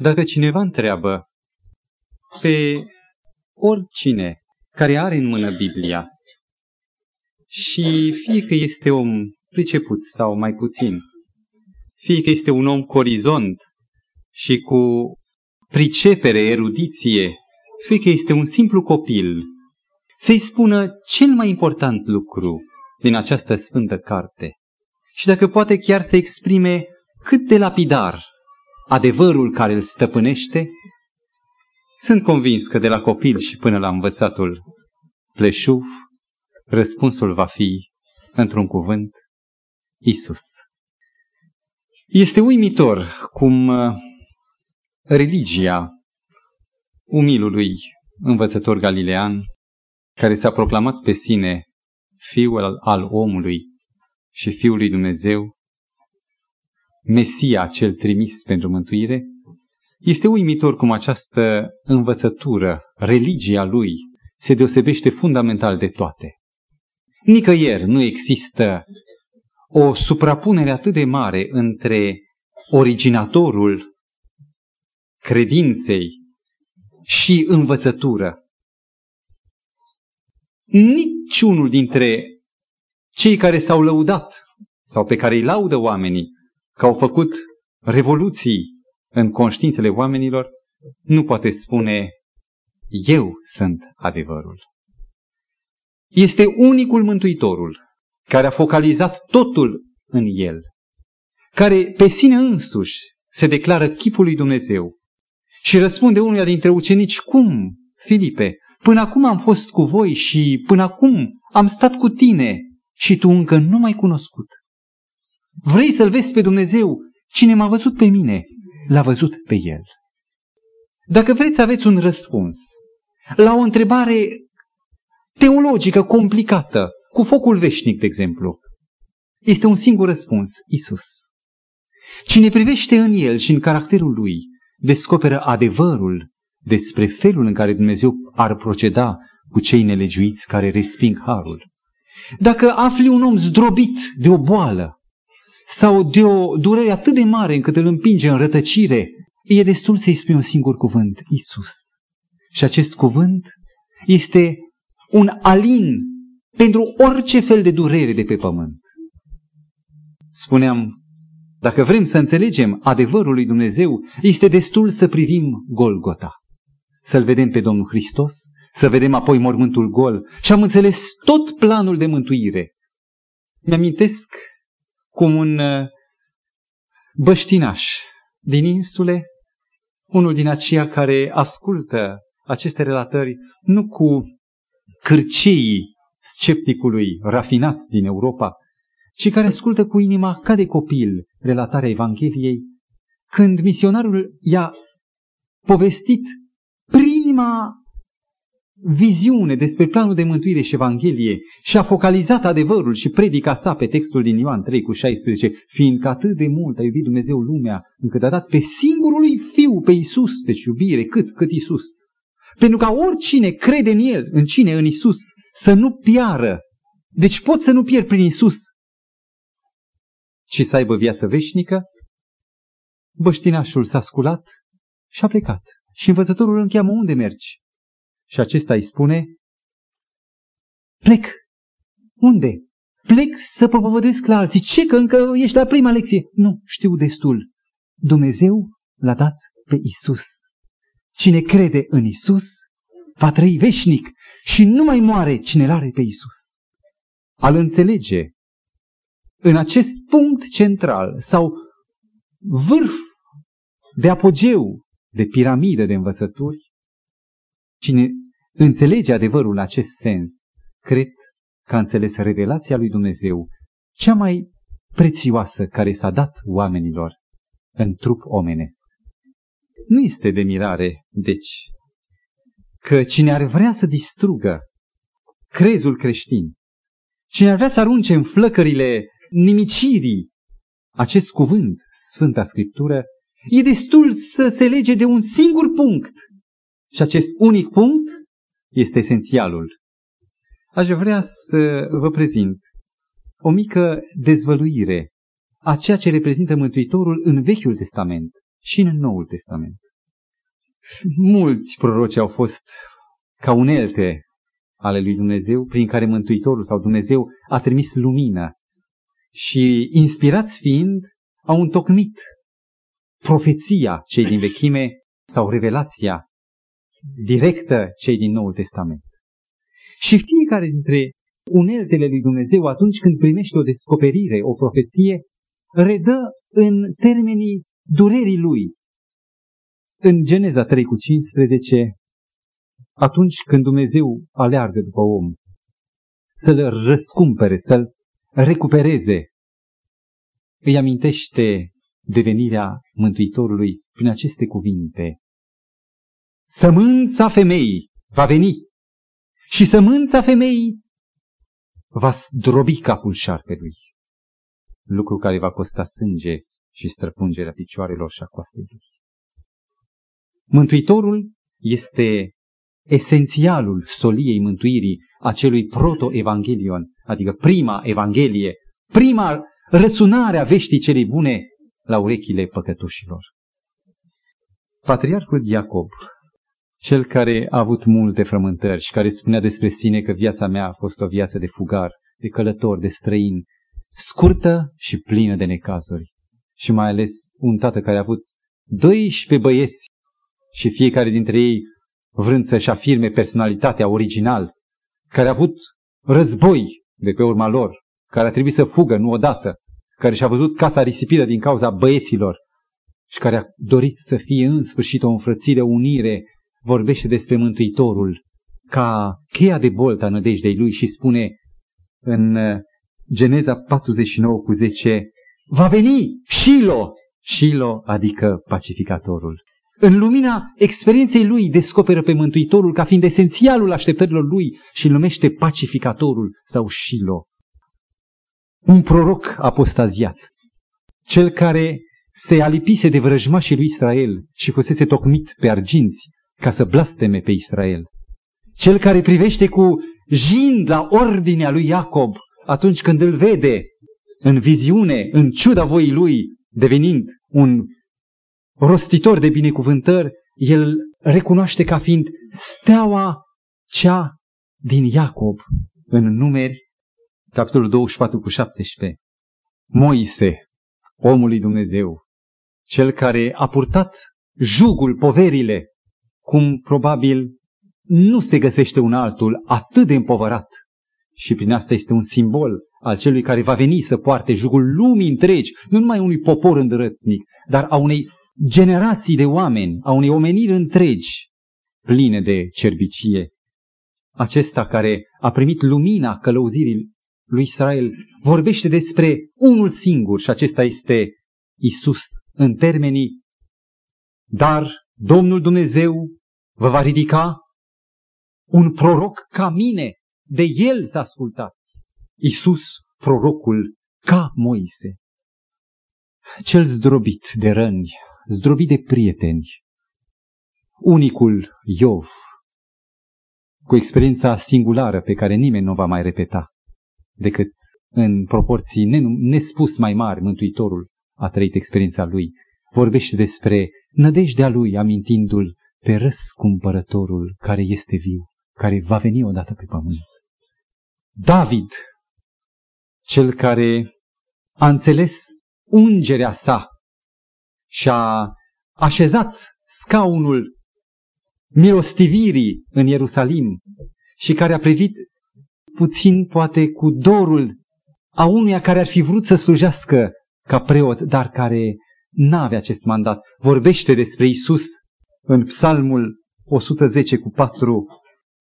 Dacă cineva întreabă pe oricine care are în mână Biblia și fie că este om priceput sau mai puțin, fie că este un om cu orizont și cu pricepere, erudiție, fie că este un simplu copil, să-i spună cel mai important lucru din această sfântă carte. Și dacă poate chiar să exprime cât de lapidar adevărul care îl stăpânește, sunt convins că de la copil și până la învățatul pleșuv, răspunsul va fi, într-un cuvânt, Isus. Este uimitor cum uh, religia umilului învățător galilean, care s-a proclamat pe sine fiul al, al omului și fiul lui Dumnezeu, Mesia cel trimis pentru mântuire, este uimitor cum această învățătură, religia lui, se deosebește fundamental de toate. Nicăieri nu există o suprapunere atât de mare între originatorul credinței și învățătură. Niciunul dintre cei care s-au lăudat sau pe care îi laudă oamenii că au făcut revoluții în conștiințele oamenilor, nu poate spune eu sunt adevărul. Este unicul mântuitorul care a focalizat totul în el, care pe sine însuși se declară chipul lui Dumnezeu și răspunde unuia dintre ucenici, cum, Filipe, până acum am fost cu voi și până acum am stat cu tine și tu încă nu m-ai cunoscut. Vrei să-L vezi pe Dumnezeu? Cine m-a văzut pe mine, l-a văzut pe El. Dacă vreți să aveți un răspuns la o întrebare teologică complicată, cu focul veșnic, de exemplu, este un singur răspuns, Isus. Cine privește în El și în caracterul Lui, descoperă adevărul despre felul în care Dumnezeu ar proceda cu cei nelegiuiți care resping harul. Dacă afli un om zdrobit de o boală sau de o durere atât de mare încât îl împinge în rătăcire, e destul să-i spui un singur cuvânt, Isus. Și acest cuvânt este un alin pentru orice fel de durere de pe pământ. Spuneam, dacă vrem să înțelegem adevărul lui Dumnezeu, este destul să privim Golgota, să-L vedem pe Domnul Hristos, să vedem apoi mormântul gol și am înțeles tot planul de mântuire. Mi-amintesc cum un uh, băștinaș din insule, unul din aceia care ascultă aceste relatări nu cu cârceii scepticului rafinat din Europa, ci care ascultă cu inima ca de copil relatarea Evangheliei, când misionarul i-a povestit prima viziune despre planul de mântuire și Evanghelie și a focalizat adevărul și predica sa pe textul din Ioan 3 cu 16, fiindcă atât de mult a iubit Dumnezeu lumea, încât a dat pe singurul lui Fiu, pe Isus, deci iubire, cât, cât Isus. Pentru ca oricine crede în El, în cine, în Isus, să nu piară. Deci pot să nu pierd prin Isus, ci să aibă viață veșnică. Băștinașul s-a sculat și a plecat. Și învățătorul îl încheamă unde mergi? Și acesta îi spune, plec. Unde? Plec să propovăduiesc la alții. Ce, că încă ești la prima lecție? Nu, știu destul. Dumnezeu l-a dat pe Isus. Cine crede în Isus va trăi veșnic și nu mai moare cine l are pe Isus. Al înțelege în acest punct central sau vârf de apogeu, de piramidă de învățături, Cine înțelege adevărul în acest sens, cred că a înțeles revelația lui Dumnezeu, cea mai prețioasă care s-a dat oamenilor în trup omenesc. Nu este de mirare, deci, că cine ar vrea să distrugă crezul creștin, cine ar vrea să arunce în flăcările nimicirii acest cuvânt, Sfânta Scriptură, e destul să se lege de un singur punct, și acest unic punct este esențialul. Aș vrea să vă prezint o mică dezvăluire a ceea ce reprezintă Mântuitorul în Vechiul Testament și în Noul Testament. Mulți proroci au fost ca unelte ale lui Dumnezeu, prin care Mântuitorul sau Dumnezeu a trimis lumină. Și inspirați fiind, au întocmit profeția cei din vechime sau revelația directă cei din Noul Testament. Și fiecare dintre uneltele lui Dumnezeu, atunci când primește o descoperire, o profeție, redă în termenii durerii lui. În Geneza 3 cu 15, atunci când Dumnezeu aleargă după om, să-l răscumpere, să-l recupereze, îi amintește devenirea Mântuitorului prin aceste cuvinte. Sămânța femeii va veni și sămânța femeii va zdrobi capul șarpelui, lucru care va costa sânge și străpungerea picioarelor și a coastei lui. Mântuitorul este esențialul soliei mântuirii acelui proto-evangelion, adică prima evanghelie, prima răsunare a veștii celei bune la urechile păcătoșilor. Patriarhul Iacob, cel care a avut multe frământări și care spunea despre sine că viața mea a fost o viață de fugar, de călător, de străin, scurtă și plină de necazuri. Și mai ales un tată care a avut 12 băieți și fiecare dintre ei vrând să-și afirme personalitatea original, care a avut război de pe urma lor, care a trebuit să fugă nu odată, care și-a văzut casa risipită din cauza băieților și care a dorit să fie în sfârșit o înfrățire, o unire, vorbește despre Mântuitorul ca cheia de bolt a nădejdei lui și spune în uh, Geneza 49 cu 10, va veni Shilo, Shilo adică pacificatorul. În lumina experienței lui descoperă pe Mântuitorul ca fiind esențialul așteptărilor lui și îl numește pacificatorul sau Shilo. Un proroc apostaziat, cel care se alipise de vrăjmașii lui Israel și fusese tocmit pe arginți ca să blasteme pe Israel. Cel care privește cu jind la ordinea lui Iacob atunci când îl vede în viziune, în ciuda voii lui, devenind un rostitor de binecuvântări, el recunoaște ca fiind steaua cea din Iacob în numeri, capitolul 24 cu 17. Moise, omul lui Dumnezeu, cel care a purtat jugul, poverile, cum probabil nu se găsește un altul atât de împovărat. Și prin asta este un simbol al celui care va veni să poarte jugul lumii întregi, nu numai unui popor îndrătnic, dar a unei generații de oameni, a unei omeniri întregi, pline de cerbicie. Acesta care a primit lumina călăuzirii lui Israel vorbește despre unul singur și acesta este Isus în termenii dar Domnul Dumnezeu vă va ridica un proroc ca mine, de el să ascultați. Isus, prorocul, ca Moise. Cel zdrobit de răni, zdrobit de prieteni, unicul Iov, cu experiența singulară pe care nimeni nu va mai repeta, decât în proporții nespus mai mari, Mântuitorul a trăit experiența lui, vorbește despre nădejdea lui, amintindu-l pe răscumpărătorul care este viu, care va veni odată pe pământ. David, cel care a înțeles ungerea sa și a așezat scaunul milostivirii în Ierusalim și care a privit puțin poate cu dorul a unuia care ar fi vrut să slujească ca preot, dar care n-avea acest mandat. Vorbește despre Isus în Psalmul 110 cu 4,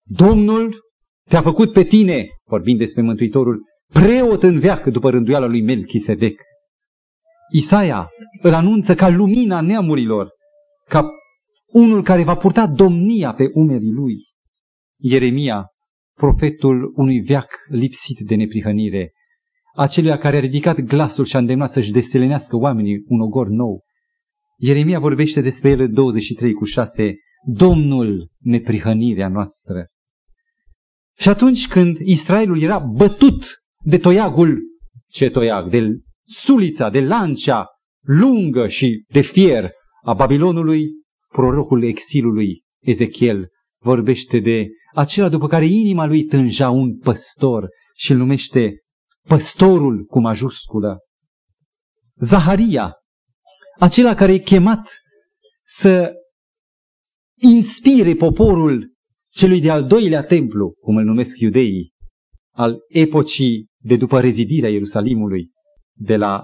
Domnul te-a făcut pe tine, vorbind despre Mântuitorul, preot în veac după rânduiala lui Melchisedec. Isaia îl anunță ca lumina neamurilor, ca unul care va purta domnia pe umerii lui. Ieremia, profetul unui veac lipsit de neprihănire, acelea care a ridicat glasul și a îndemnat să-și deselenească oamenii un ogor nou. Ieremia vorbește despre el în 23 cu 6, Domnul neprihănirea noastră. Și atunci când Israelul era bătut de toiagul, ce toiag, de sulița, de lancea lungă și de fier a Babilonului, prorocul exilului Ezechiel vorbește de acela după care inima lui tânja un păstor și îl numește păstorul cu majusculă. Zaharia, acela care e chemat să inspire poporul celui de-al doilea templu, cum îl numesc iudeii, al epocii de după rezidirea Ierusalimului, de la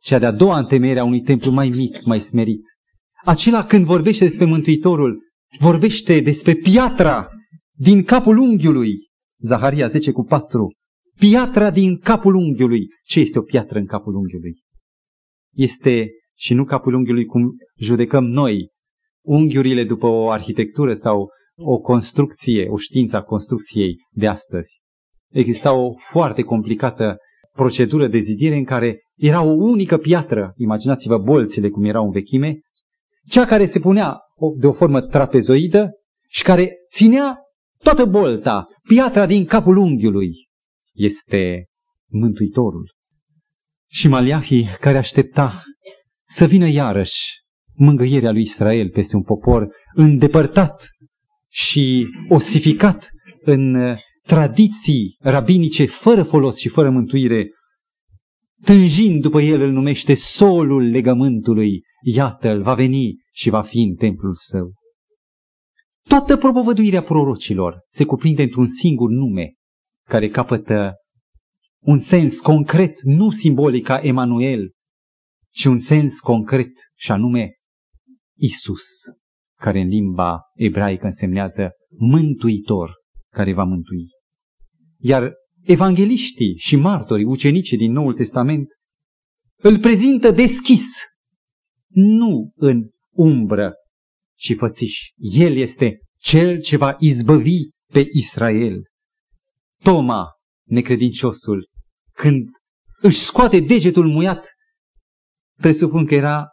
cea de-a doua întemeiere a unui templu mai mic, mai smerit. Acela când vorbește despre Mântuitorul, vorbește despre piatra din capul unghiului. Zaharia 10 cu 4. Piatra din capul unghiului. Ce este o piatră în capul unghiului? Este și nu capul unghiului cum judecăm noi, unghiurile după o arhitectură sau o construcție, o știință a construcției de astăzi. Exista o foarte complicată procedură de zidire în care era o unică piatră, imaginați-vă bolțile cum erau în vechime, cea care se punea de o formă trapezoidă și care ținea toată bolta, piatra din capul unghiului. Este Mântuitorul. Și Maliahii care aștepta să vină iarăși mângâierea lui Israel peste un popor îndepărtat și osificat în tradiții rabinice fără folos și fără mântuire, tânjind după el îl numește solul legământului, iată-l, va veni și va fi în templul său. Toată propovăduirea prorocilor se cuprinde într-un singur nume, care capătă un sens concret, nu simbolic ca Emanuel, ci un sens concret, și anume Isus, care în limba ebraică însemnează mântuitor, care va mântui. Iar evangeliștii și martorii, ucenicii din Noul Testament, îl prezintă deschis, nu în umbră și fățiș. El este cel ce va izbăvi pe Israel. Toma, necredinciosul, când își scoate degetul muiat, presupun că era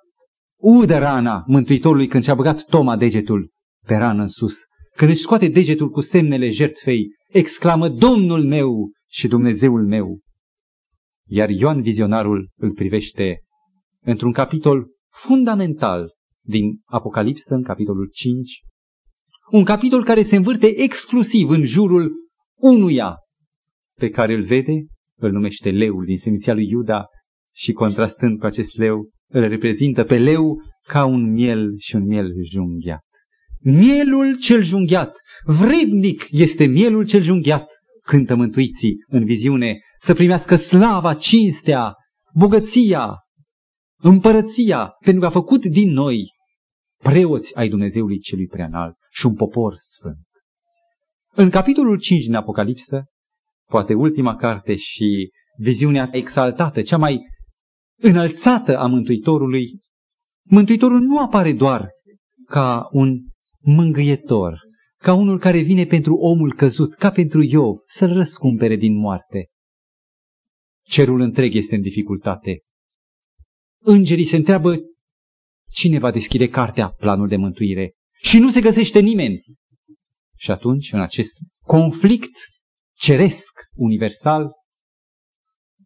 udă rana Mântuitorului când și-a băgat Toma degetul pe rană în sus. Când își scoate degetul cu semnele jertfei, exclamă Domnul meu și Dumnezeul meu. Iar Ioan vizionarul îl privește într-un capitol fundamental din Apocalipsă, în capitolul 5, un capitol care se învârte exclusiv în jurul unuia pe care îl vede, îl numește leul din seminția lui Iuda și contrastând cu acest leu, îl reprezintă pe leu ca un miel și un miel junghiat. Mielul cel junghiat, vrednic este mielul cel junghiat, cântă mântuiții în viziune, să primească slava, cinstea, bogăția, împărăția, pentru că a făcut din noi preoți ai Dumnezeului celui preanalt și un popor sfânt. În capitolul 5 din Apocalipsă, poate ultima carte și viziunea exaltată, cea mai înălțată a Mântuitorului, Mântuitorul nu apare doar ca un mângâietor, ca unul care vine pentru omul căzut, ca pentru Iov, să-l răscumpere din moarte. Cerul întreg este în dificultate. Îngerii se întreabă cine va deschide cartea, planul de mântuire, și nu se găsește nimeni. Și atunci, în acest conflict ceresc, universal,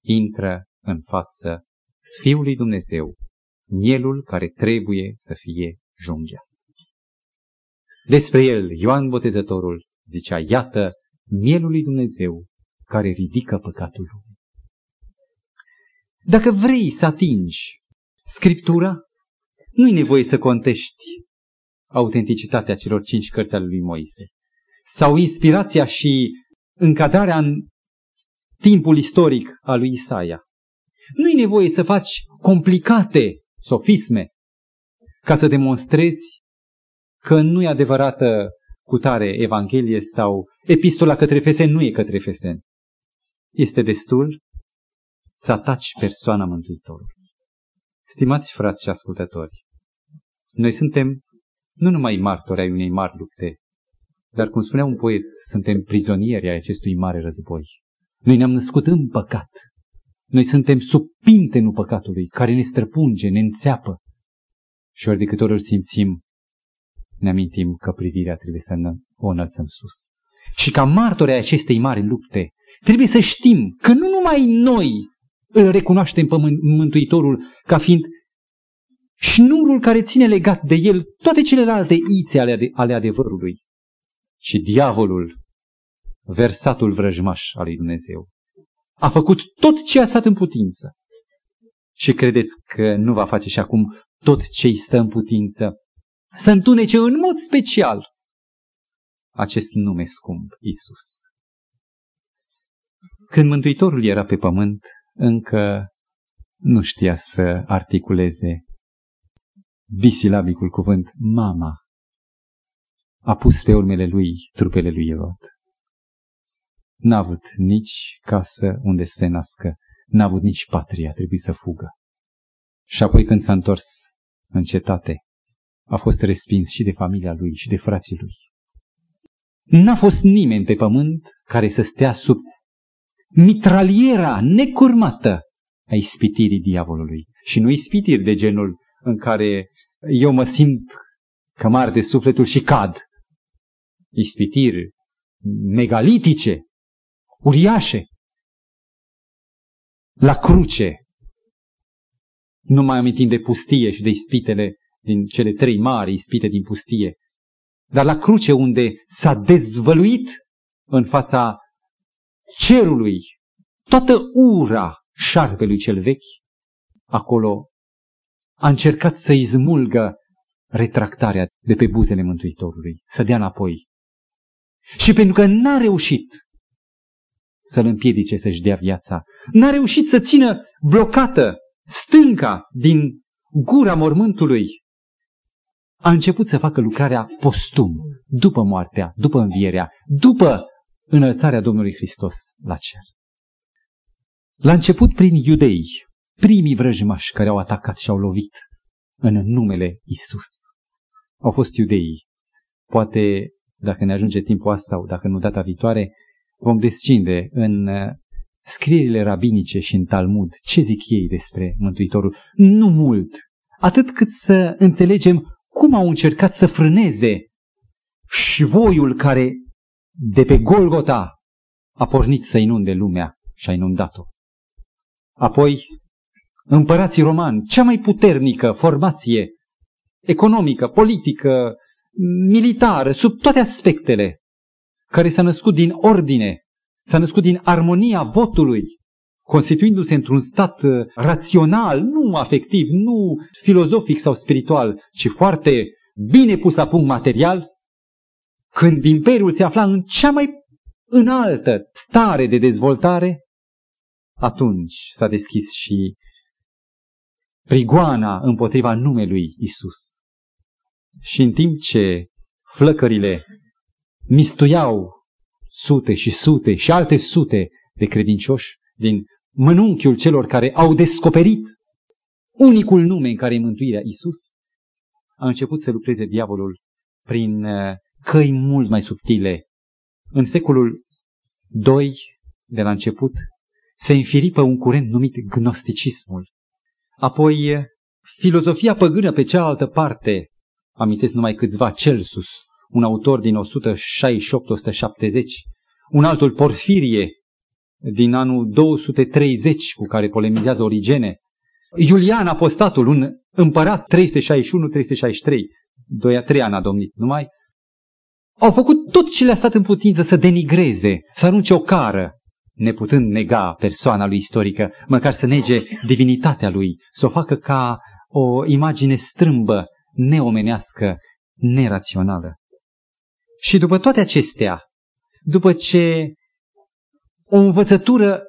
intră în față Fiul lui Dumnezeu, mielul care trebuie să fie junghiat. Despre el, Ioan Botezătorul zicea, iată, mielul lui Dumnezeu care ridică păcatul lumii. Dacă vrei să atingi Scriptura, nu-i nevoie să contești autenticitatea celor cinci cărți ale lui Moise sau inspirația și încadrarea în timpul istoric al lui Isaia. Nu-i nevoie să faci complicate sofisme ca să demonstrezi că nu e adevărată cutare Evanghelie sau epistola către Fesen nu e către Fesen. Este destul să ataci persoana Mântuitorului. Stimați frați și ascultători, noi suntem nu numai martori ai unei mari lupte, dar, cum spunea un poet, suntem prizonieri ai acestui mare război. Noi ne-am născut în păcat. Noi suntem sub pintenul păcatului, care ne străpunge, ne înțeapă. Și ori de câte ori îl simțim, ne amintim că privirea trebuie să o înălțăm sus. Și ca martori ai acestei mari lupte, trebuie să știm că nu numai noi îl recunoaștem pe Mântuitorul ca fiind șnurul care ține legat de el toate celelalte ițe ale, ale adevărului. Și diavolul, versatul vrăjmaș al lui Dumnezeu, a făcut tot ce a stat în putință. Și credeți că nu va face și acum tot ce îi stă în putință să întunece în mod special acest nume scump, Isus. Când Mântuitorul era pe pământ, încă nu știa să articuleze bisilabicul cuvânt mama. A pus pe urmele lui trupele lui Erod. N-a avut nici casă unde să se nască, n-a avut nici patrie, a trebuit să fugă. Și apoi când s-a întors în cetate, a fost respins și de familia lui și de frații lui. N-a fost nimeni pe pământ care să stea sub mitraliera necurmată a ispitirii diavolului. Și nu ispitiri de genul în care eu mă simt cămar de sufletul și cad. Ispitiri megalitice, uriașe. La cruce. Nu mai amintim de pustie și de ispitele din cele trei mari ispite din pustie. Dar la cruce unde s-a dezvăluit în fața cerului toată ura șarpelui cel vechi, acolo a încercat să izmulgă retractarea de pe buzele Mântuitorului, să dea înapoi. Și pentru că n-a reușit să-l împiedice să-și dea viața, n-a reușit să țină blocată stânca din gura mormântului, a început să facă lucrarea postum, după moartea, după învierea, după înălțarea Domnului Hristos la cer. La început prin iudei, primii vrăjmași care au atacat și au lovit în numele Isus. Au fost iudeii. Poate, dacă ne ajunge timpul asta sau dacă nu data viitoare, vom descinde în uh, scrierile rabinice și în Talmud ce zic ei despre Mântuitorul. Nu mult, atât cât să înțelegem cum au încercat să frâneze și voiul care de pe Golgota a pornit să inunde lumea și a inundat-o. Apoi, împărații romani, cea mai puternică formație economică, politică, militară, sub toate aspectele, care s-a născut din ordine, s-a născut din armonia votului, constituindu-se într-un stat uh, rațional, nu afectiv, nu filozofic sau spiritual, ci foarte bine pus la punct material, când imperiul se afla în cea mai înaltă stare de dezvoltare, atunci s-a deschis și prigoana împotriva numelui Isus. Și în timp ce flăcările mistuiau sute și sute și alte sute de credincioși din mănunchiul celor care au descoperit unicul nume în care e mântuirea Isus, a început să lucreze diavolul prin uh, căi mult mai subtile. În secolul II, de la început, se înfiripă un curent numit gnosticismul. Apoi, filozofia păgână pe cealaltă parte, amintesc numai câțiva, Celsus, un autor din 168-170, un altul Porfirie, din anul 230, cu care polemizează Origene, Iulian Apostatul, un împărat 361-363, doi a trei ani a domnit numai, au făcut tot ce le-a stat în putință să denigreze, să arunce o cară neputând nega persoana lui istorică, măcar să nege divinitatea lui, să o facă ca o imagine strâmbă, neomenească, nerațională. Și după toate acestea, după ce o învățătură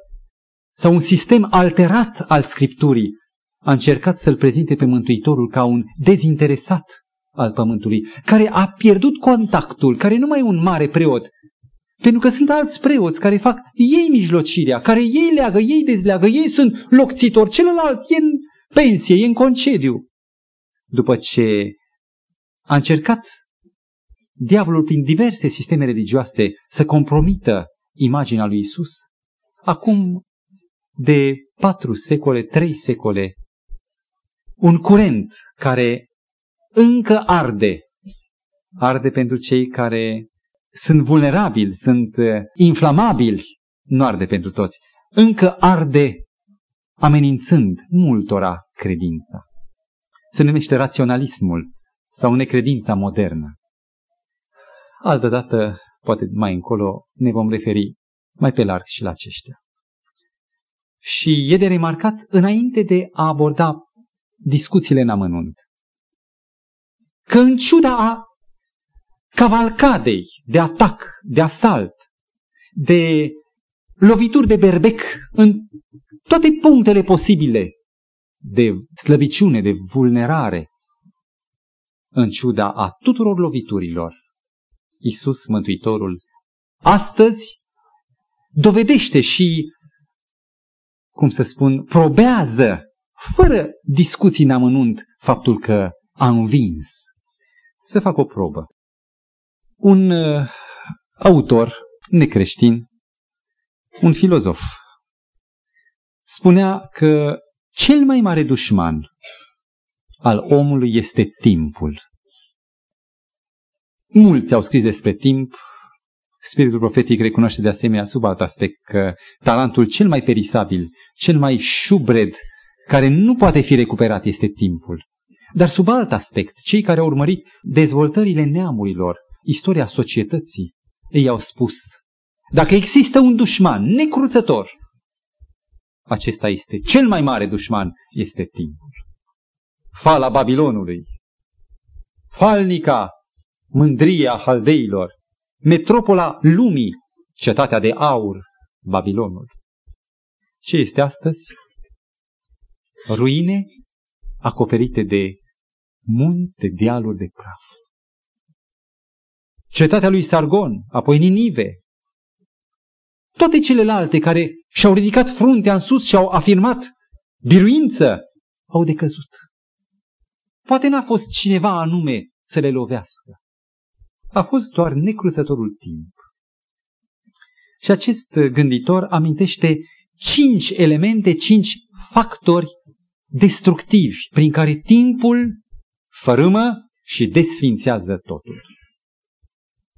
sau un sistem alterat al Scripturii a încercat să-l prezinte pe Mântuitorul ca un dezinteresat al pământului, care a pierdut contactul, care nu mai e un mare preot, pentru că sunt alți preoți care fac ei mijlocirea, care ei leagă, ei dezleagă, ei sunt locțitori, celălalt e în pensie, e în concediu. După ce a încercat diavolul prin diverse sisteme religioase să compromită imaginea lui Isus, acum de patru secole, trei secole, un curent care încă arde, arde pentru cei care sunt vulnerabili, sunt uh, inflamabili, nu arde pentru toți. Încă arde amenințând multora credința. se numește raționalismul sau necredința modernă. Altă dată, poate mai încolo, ne vom referi mai pe larg și la aceștia. Și e de remarcat înainte de a aborda discuțiile în amănunt, că în ciuda a cavalcadei de atac, de asalt, de lovituri de berbec în toate punctele posibile de slăbiciune, de vulnerare, în ciuda a tuturor loviturilor, Isus Mântuitorul astăzi dovedește și, cum să spun, probează, fără discuții în amănunt, faptul că a învins. Să fac o probă. Un uh, autor necreștin, un filozof, spunea că cel mai mare dușman al omului este timpul. Mulți au scris despre timp. Spiritul profetic recunoaște de asemenea sub alt aspect că talentul cel mai perisabil, cel mai șubred, care nu poate fi recuperat este timpul. Dar sub alt aspect, cei care au urmărit dezvoltările neamurilor, istoria societății, ei au spus, dacă există un dușman necruțător, acesta este cel mai mare dușman, este timpul. Fala Babilonului, falnica, mândria haldeilor, metropola lumii, cetatea de aur, Babilonul. Ce este astăzi? Ruine acoperite de munți, de dealuri de praf. Cetatea lui Sargon, apoi Ninive, toate celelalte care și-au ridicat fruntea în sus și au afirmat biruință, au decăzut. Poate n-a fost cineva anume să le lovească. A fost doar necrutătorul timp. Și acest gânditor amintește cinci elemente, cinci factori destructivi prin care timpul fărâmă și desfințează totul.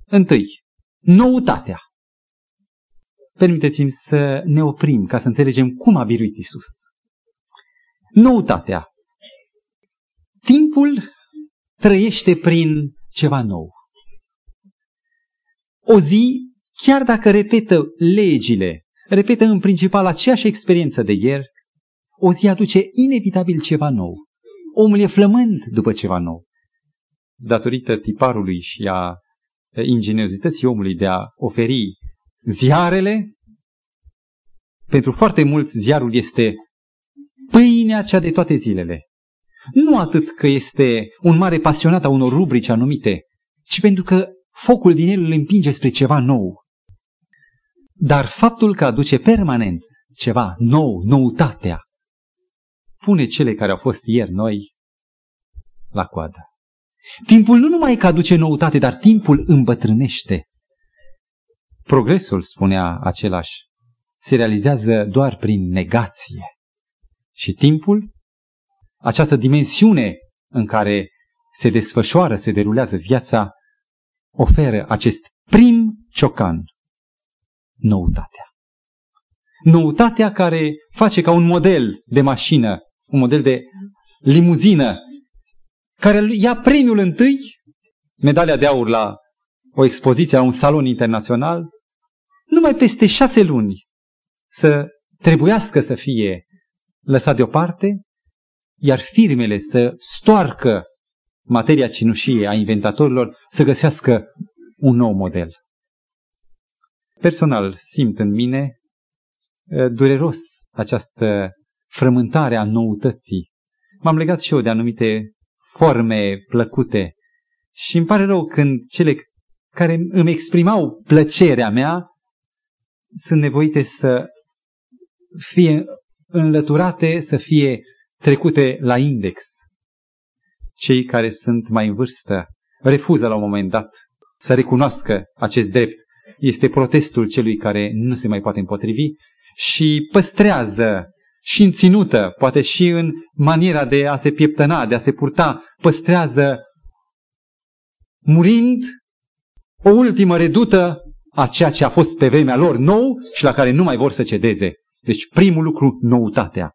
Întâi, noutatea. Permiteți-mi să ne oprim ca să înțelegem cum a biruit Isus. Noutatea. Timpul trăiește prin ceva nou. O zi, chiar dacă repetă legile, repetă în principal aceeași experiență de ieri, o zi aduce inevitabil ceva nou. Omul e flămând după ceva nou. Datorită tiparului și a ingeniozității omului de a oferi ziarele, pentru foarte mulți ziarul este pâinea cea de toate zilele. Nu atât că este un mare pasionat a unor rubrici anumite, ci pentru că focul din el îl împinge spre ceva nou. Dar faptul că aduce permanent ceva nou, noutatea, pune cele care au fost ieri noi la coadă. Timpul nu numai că aduce noutate, dar timpul îmbătrânește. Progresul, spunea același, se realizează doar prin negație. Și timpul, această dimensiune în care se desfășoară, se derulează viața, oferă acest prim ciocan, noutatea. Noutatea care face ca un model de mașină, un model de limuzină, care ia premiul întâi, medalia de aur la o expoziție la un salon internațional, numai peste șase luni să trebuiască să fie lăsat deoparte, iar firmele să stoarcă materia cinușie a inventatorilor să găsească un nou model. Personal simt în mine dureros această frământare a noutății. M-am legat și eu de anumite forme plăcute și îmi pare rău când cele care îmi exprimau plăcerea mea sunt nevoite să fie înlăturate, să fie trecute la index. Cei care sunt mai în vârstă refuză la un moment dat să recunoască acest drept. Este protestul celui care nu se mai poate împotrivi și păstrează și în ținută, poate și în maniera de a se pieptăna, de a se purta, păstrează murind o ultimă redută a ceea ce a fost pe vremea lor nou și la care nu mai vor să cedeze. Deci primul lucru, noutatea.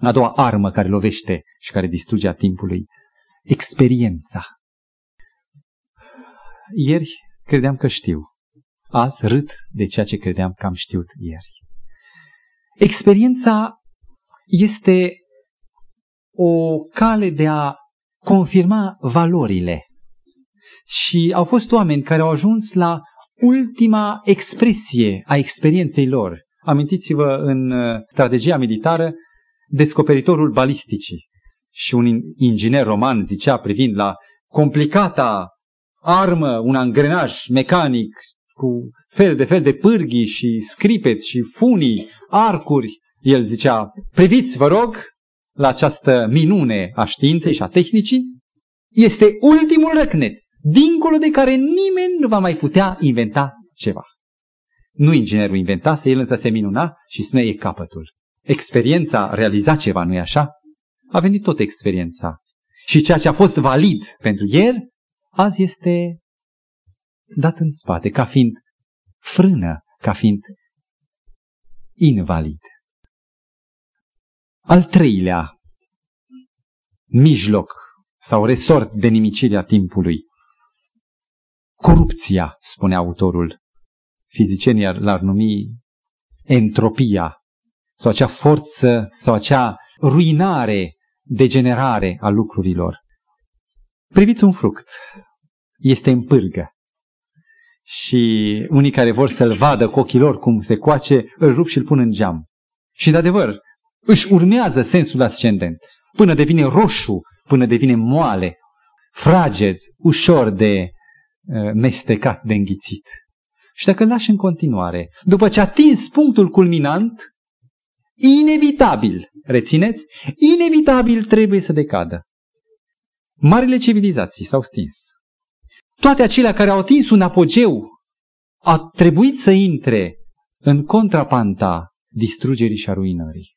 A doua armă care lovește și care distruge a timpului, experiența. Ieri credeam că știu. Azi râd de ceea ce credeam că am știut ieri. Experiența este o cale de a confirma valorile. Și au fost oameni care au ajuns la ultima expresie a experienței lor. Amintiți-vă în uh, strategia militară descoperitorul balisticii. Și un inginer roman zicea privind la complicata armă, un angrenaj mecanic cu fel de fel de pârghii și scripeți și funii, arcuri, el zicea, priviți, vă rog, la această minune a științei și a tehnicii, este ultimul răcnet, dincolo de care nimeni nu va mai putea inventa ceva. Nu inginerul inventase, el însă se minuna și spune e capătul. Experiența realiza ceva, nu-i așa? A venit tot experiența. Și ceea ce a fost valid pentru ieri, azi este dat în spate, ca fiind frână, ca fiind invalid. Al treilea mijloc sau resort de nimicirea timpului. Corupția, spune autorul. Fizicienii l-ar numi entropia sau acea forță sau acea ruinare, degenerare a lucrurilor. Priviți un fruct. Este în pârgă. Și unii care vor să-l vadă cu ochii lor cum se coace, îl rup și îl pun în geam. Și de adevăr, își urmează sensul ascendent, până devine roșu, până devine moale, fraged, ușor de uh, mestecat, de înghițit. Și dacă îl lași în continuare, după ce a atins punctul culminant, inevitabil, rețineți, inevitabil trebuie să decadă. Marile civilizații s-au stins. Toate acelea care au atins un apogeu au trebuit să intre în contrapanta distrugerii și a ruinării.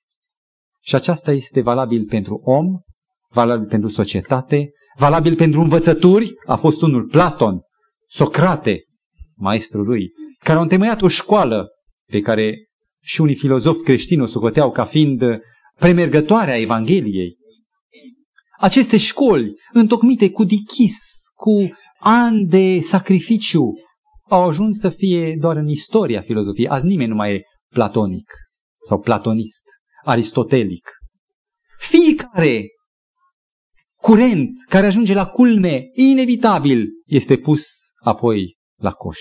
Și aceasta este valabil pentru om, valabil pentru societate, valabil pentru învățături. A fost unul Platon, Socrate, maestrul lui, care au întemeiat o școală pe care și unii filozofi creștini o socoteau ca fiind premergătoarea Evangheliei. Aceste școli, întocmite cu dichis, cu ani de sacrificiu, au ajuns să fie doar în istoria filozofiei. Azi nimeni nu mai e platonic sau platonist aristotelic. Fiecare curent care ajunge la culme, inevitabil, este pus apoi la coș.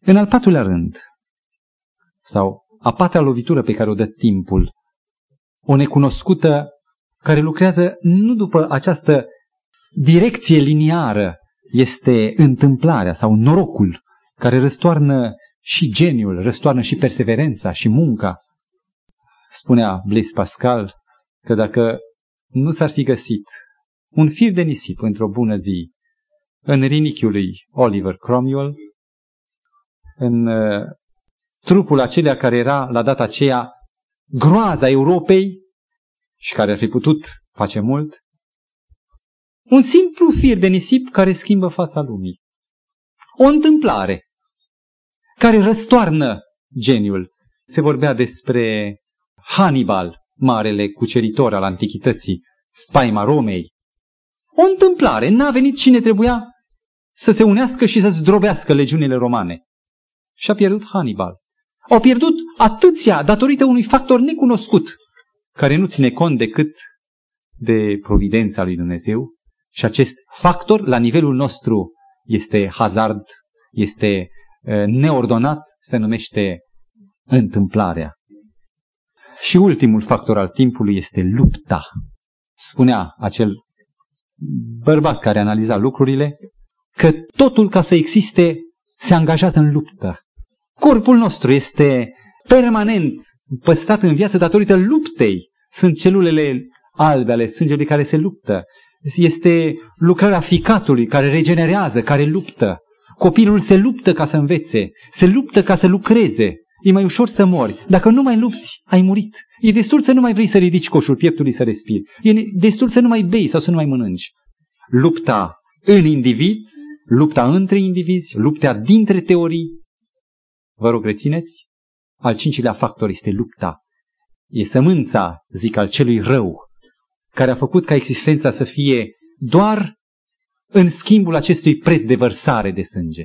În al patrulea rând, sau a patra lovitură pe care o dă timpul, o necunoscută care lucrează nu după această direcție liniară, este întâmplarea sau norocul care răstoarnă și geniul, răstoarnă și perseverența și munca. Spunea Blaise Pascal că dacă nu s-ar fi găsit un fir de nisip într-o bună zi în rinichiul lui Oliver Cromwell, în uh, trupul acelea care era la data aceea groaza Europei și care ar fi putut face mult, un simplu fir de nisip care schimbă fața lumii. O întâmplare care răstoarnă geniul. Se vorbea despre Hannibal, marele cuceritor al antichității, spaima Romei. O întâmplare, n-a venit cine trebuia să se unească și să zdrobească legiunile romane. Și a pierdut Hannibal. Au pierdut atâția datorită unui factor necunoscut, care nu ține cont decât de providența lui Dumnezeu. Și acest factor, la nivelul nostru, este hazard, este neordonat se numește întâmplarea. Și ultimul factor al timpului este lupta. Spunea acel bărbat care analiza lucrurile că totul ca să existe se angajează în luptă. Corpul nostru este permanent păstrat în viață datorită luptei. Sunt celulele albe ale sângelui care se luptă. Este lucrarea ficatului care regenerează, care luptă. Copilul se luptă ca să învețe, se luptă ca să lucreze. E mai ușor să mori. Dacă nu mai lupți, ai murit. E destul să nu mai vrei să ridici coșul pieptului să respiri. E destul să nu mai bei sau să nu mai mănânci. Lupta în individ, lupta între indivizi, lupta dintre teorii. Vă rog, rețineți? Al cincilea factor este lupta. e sămânța, zic, al celui rău, care a făcut ca existența să fie doar în schimbul acestui preț de vărsare de sânge.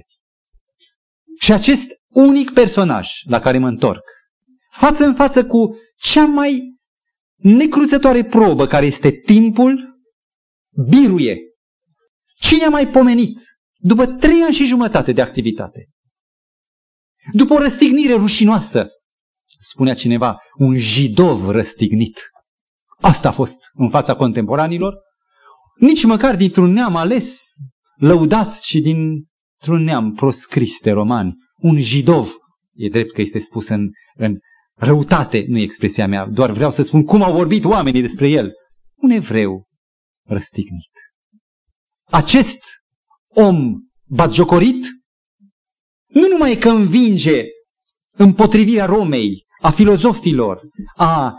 Și acest unic personaj la care mă întorc, față în față cu cea mai necruțătoare probă care este timpul, biruie. Cine a mai pomenit după trei ani și jumătate de activitate? După o răstignire rușinoasă, spunea cineva, un jidov răstignit. Asta a fost în fața contemporanilor, nici măcar dintr-un neam ales, lăudat și dintr-un neam proscris de romani, un jidov. E drept că este spus în, în răutate, nu e expresia mea, doar vreau să spun cum au vorbit oamenii despre el. Un evreu răstignit. Acest om batjocorit nu numai că învinge împotrivirea Romei, a filozofilor, a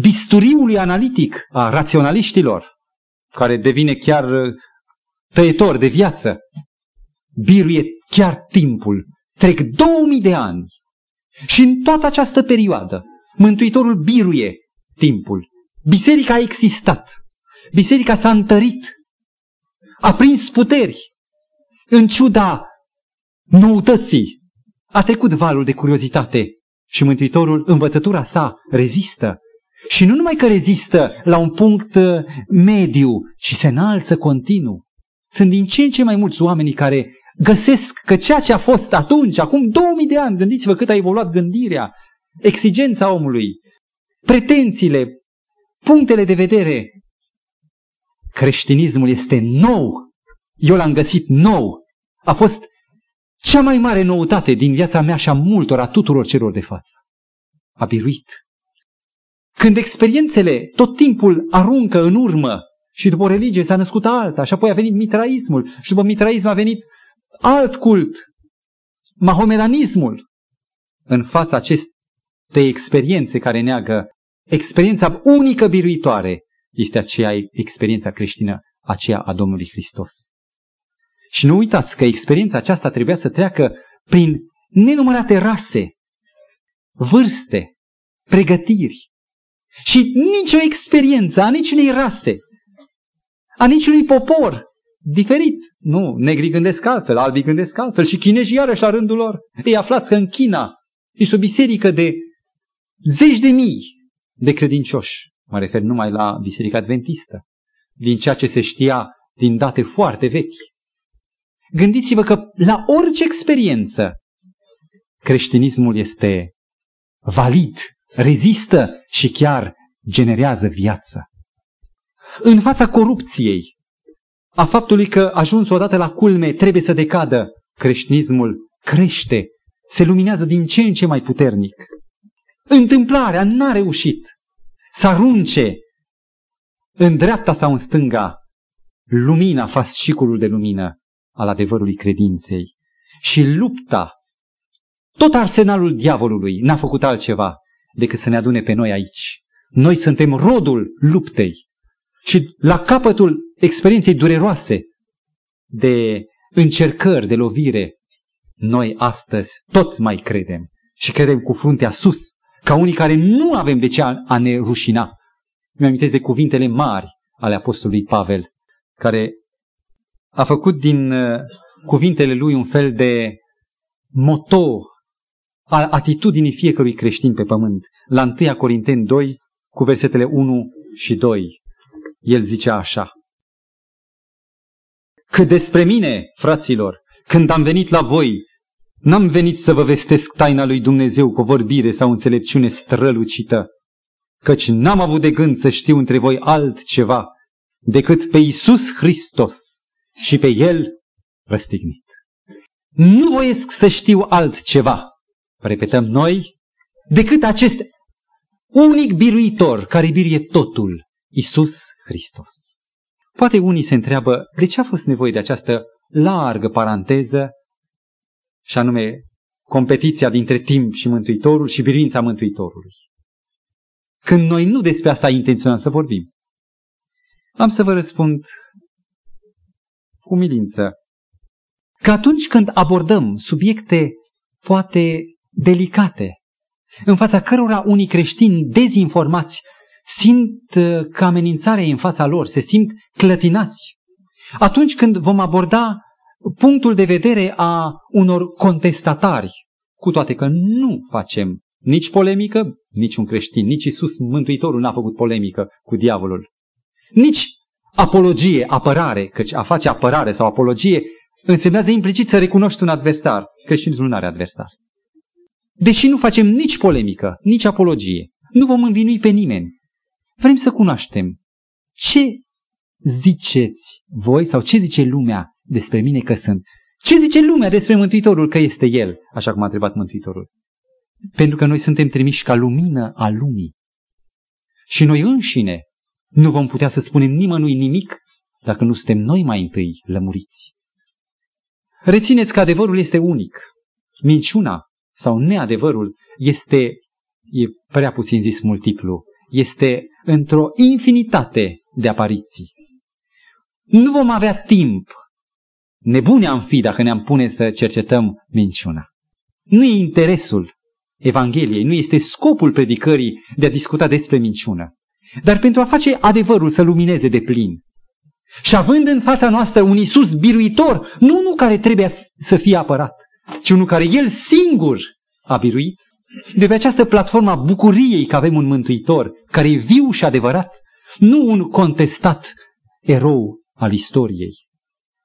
bisturiului analitic, a raționaliștilor, care devine chiar uh, tăietor de viață, biruie chiar timpul. Trec 2000 de ani și în toată această perioadă Mântuitorul biruie timpul. Biserica a existat. Biserica s-a întărit. A prins puteri. În ciuda noutății. A trecut valul de curiozitate și Mântuitorul, învățătura sa, rezistă. Și nu numai că rezistă la un punct uh, mediu, ci se înalță continuu. Sunt din ce în ce mai mulți oameni care găsesc că ceea ce a fost atunci, acum 2000 de ani, gândiți-vă cât a evoluat gândirea, exigența omului, pretențiile, punctele de vedere. Creștinismul este nou. Eu l-am găsit nou. A fost cea mai mare noutate din viața mea și a multor, a tuturor celor de față. A biruit. Când experiențele tot timpul aruncă în urmă și după o religie s-a născut alta și apoi a venit mitraismul și după mitraism a venit alt cult, mahomedanismul, în fața acestei experiențe care neagă experiența unică biruitoare, este aceea experiența creștină, aceea a Domnului Hristos. Și nu uitați că experiența aceasta trebuia să treacă prin nenumărate rase, vârste, pregătiri. Și nicio experiență a niciunei rase, a niciunui popor diferit. Nu, negri gândesc altfel, albii gândesc altfel și chinezii iarăși la rândul lor. Ei aflați că în China este o biserică de zeci de mii de credincioși. Mă refer numai la biserica adventistă. Din ceea ce se știa din date foarte vechi. Gândiți-vă că la orice experiență creștinismul este valid, rezistă și chiar generează viață. În fața corupției, a faptului că ajuns odată la culme trebuie să decadă, creștinismul crește, se luminează din ce în ce mai puternic. Întâmplarea n-a reușit să arunce în dreapta sau în stânga lumina, fasciculul de lumină al adevărului credinței. Și lupta, tot arsenalul diavolului n-a făcut altceva decât să ne adune pe noi aici. Noi suntem rodul luptei. Și la capătul experienței dureroase de încercări, de lovire, noi astăzi tot mai credem și credem cu fruntea sus, ca unii care nu avem de ce a ne rușina. Mi-amintesc de cuvintele mari ale apostolului Pavel, care a făcut din uh, cuvintele lui un fel de moto a atitudinii fiecărui creștin pe pământ. La 1 Corinteni 2, cu versetele 1 și 2, el zice așa. Că despre mine, fraților, când am venit la voi, n-am venit să vă vestesc taina lui Dumnezeu cu vorbire sau înțelepciune strălucită, căci n-am avut de gând să știu între voi altceva decât pe Iisus Hristos și pe El răstignit. Nu voiesc să știu altceva, repetăm noi, decât acest unic biruitor care biruie totul, Iisus Hristos. Poate unii se întreabă de ce a fost nevoie de această largă paranteză și anume competiția dintre timp și Mântuitorul și biruința Mântuitorului. Când noi nu despre asta intenționăm să vorbim. Am să vă răspund cu milință că atunci când abordăm subiecte poate delicate, în fața cărora unii creștini dezinformați simt uh, că amenințarea e în fața lor, se simt clătinați. Atunci când vom aborda punctul de vedere a unor contestatari, cu toate că nu facem nici polemică, nici un creștin, nici Isus Mântuitorul n-a făcut polemică cu diavolul, nici apologie, apărare, căci a face apărare sau apologie însemnează implicit să recunoști un adversar. Creștinul nu are adversar. Deși nu facem nici polemică, nici apologie, nu vom învinui pe nimeni. Vrem să cunoaștem ce ziceți voi sau ce zice lumea despre mine că sunt. Ce zice lumea despre Mântuitorul că este El, așa cum a întrebat Mântuitorul. Pentru că noi suntem trimiși ca lumină a lumii. Și noi înșine nu vom putea să spunem nimănui nimic dacă nu suntem noi mai întâi lămuriți. Rețineți că adevărul este unic. Minciuna sau neadevărul este, e prea puțin zis multiplu, este într-o infinitate de apariții. Nu vom avea timp. Nebune am fi dacă ne-am pune să cercetăm minciuna. Nu e interesul Evangheliei, nu este scopul predicării de a discuta despre minciună. Dar pentru a face adevărul să lumineze de plin. Și având în fața noastră un Isus biruitor, nu unul care trebuie să fie apărat, ci unul care el singur a biruit, de pe această platformă a bucuriei că avem un mântuitor care e viu și adevărat, nu un contestat erou al istoriei,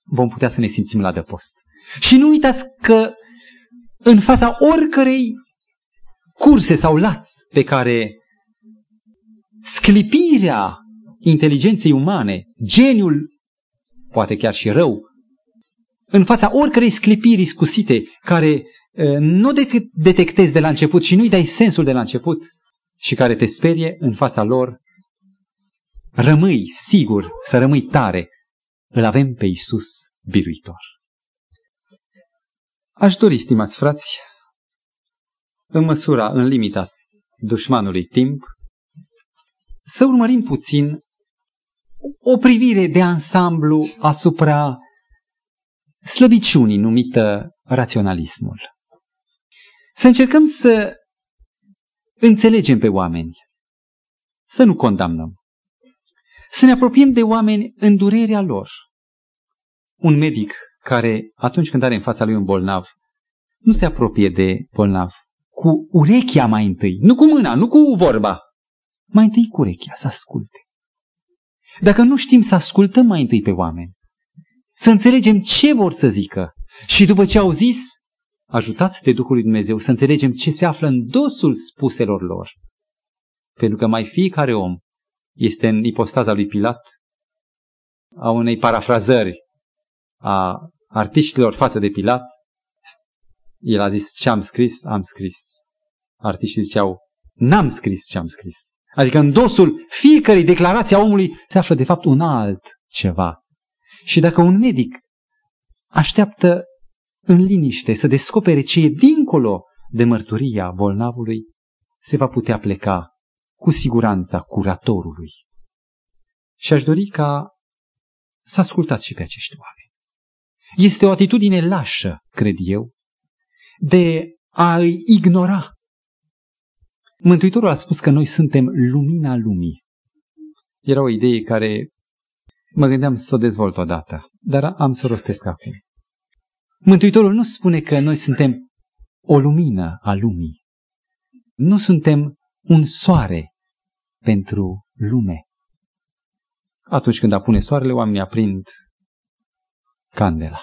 vom putea să ne simțim la dăpost. Și nu uitați că în fața oricărei curse sau lați pe care sclipirea inteligenței umane, geniul, poate chiar și rău, în fața oricărei sclipiri iscusite care nu decât detectezi de la început și nu-i dai sensul de la început și care te sperie în fața lor, rămâi sigur să rămâi tare. Îl avem pe Isus biruitor. Aș dori, stimați frați, în măsura, în limita dușmanului timp, să urmărim puțin o privire de ansamblu asupra slăbiciunii numită raționalismul. Să încercăm să înțelegem pe oameni, să nu condamnăm, să ne apropiem de oameni în durerea lor. Un medic care, atunci când are în fața lui un bolnav, nu se apropie de bolnav cu urechea mai întâi, nu cu mâna, nu cu vorba, mai întâi cu urechea, să asculte. Dacă nu știm să ascultăm mai întâi pe oameni, să înțelegem ce vor să zică și după ce au zis, ajutați de Duhul lui Dumnezeu să înțelegem ce se află în dosul spuselor lor. Pentru că mai fiecare om este în ipostaza lui Pilat, a unei parafrazări a artiștilor față de Pilat. El a zis ce am scris, am scris. Artiștii ziceau, n-am scris ce am scris. Adică în dosul fiecărei declarații a omului se află de fapt un alt ceva. Și dacă un medic așteaptă în liniște să descopere ce e dincolo de mărturia bolnavului, se va putea pleca cu siguranța curatorului. Și aș dori ca să ascultați și pe acești oameni. Este o atitudine lașă, cred eu, de a îi ignora. Mântuitorul a spus că noi suntem lumina lumii. Era o idee care mă gândeam să o dezvolt odată, dar am să o rostesc acum. Mântuitorul nu spune că noi suntem o lumină a lumii. Nu suntem un soare pentru lume. Atunci când apune soarele, oamenii aprind candela.